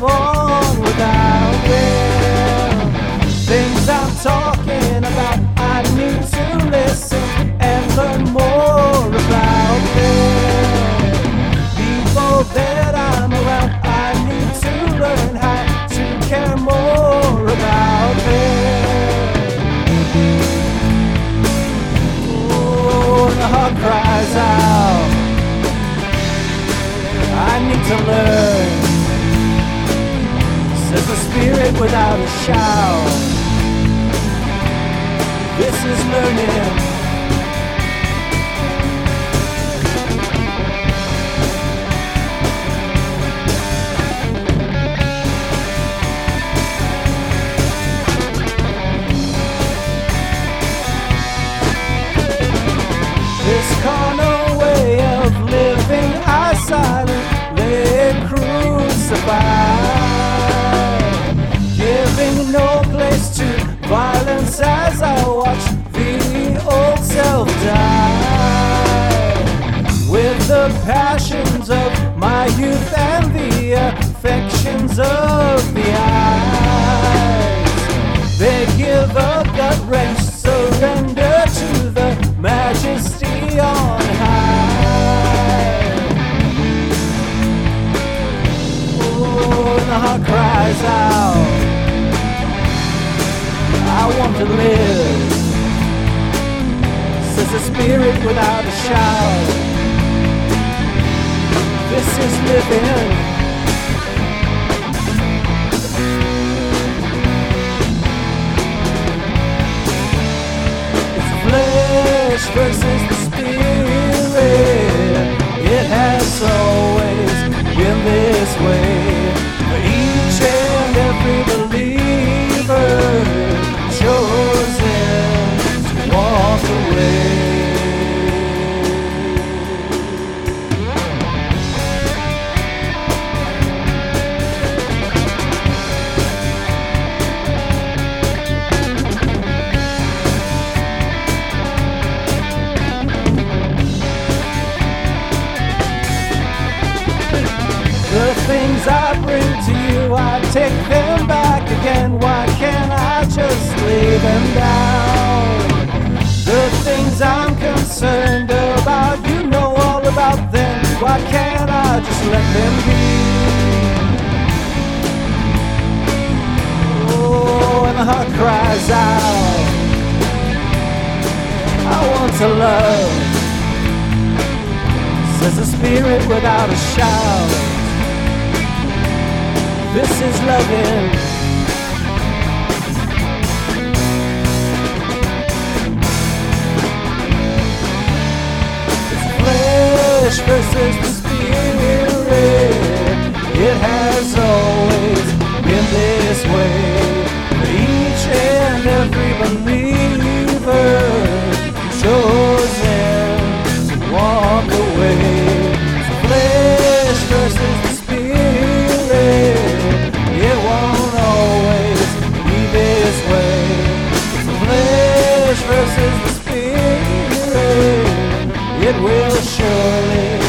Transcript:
live without a will. Things I'm talking about, I need to listen and learn more about them. People that I'm around, I need to learn how to care more about them. Oh, the heart cry. Without a shout. This is learning. Passions of my youth and the affections of the eyes, they give a gut wrench surrender to the majesty on high. Oh, and the heart cries out, I want to live. Says the spirit without a shout. This is living. It's flesh versus the spirit. It has always been this way. Things I bring to you, I take them back again. Why can't I just lay them down? The things I'm concerned about, you know all about them. Why can't I just let them be? Oh, and the heart cries out, I want to love says the spirit without a shout. This is loving. It's flesh versus versus the spirit, it will surely.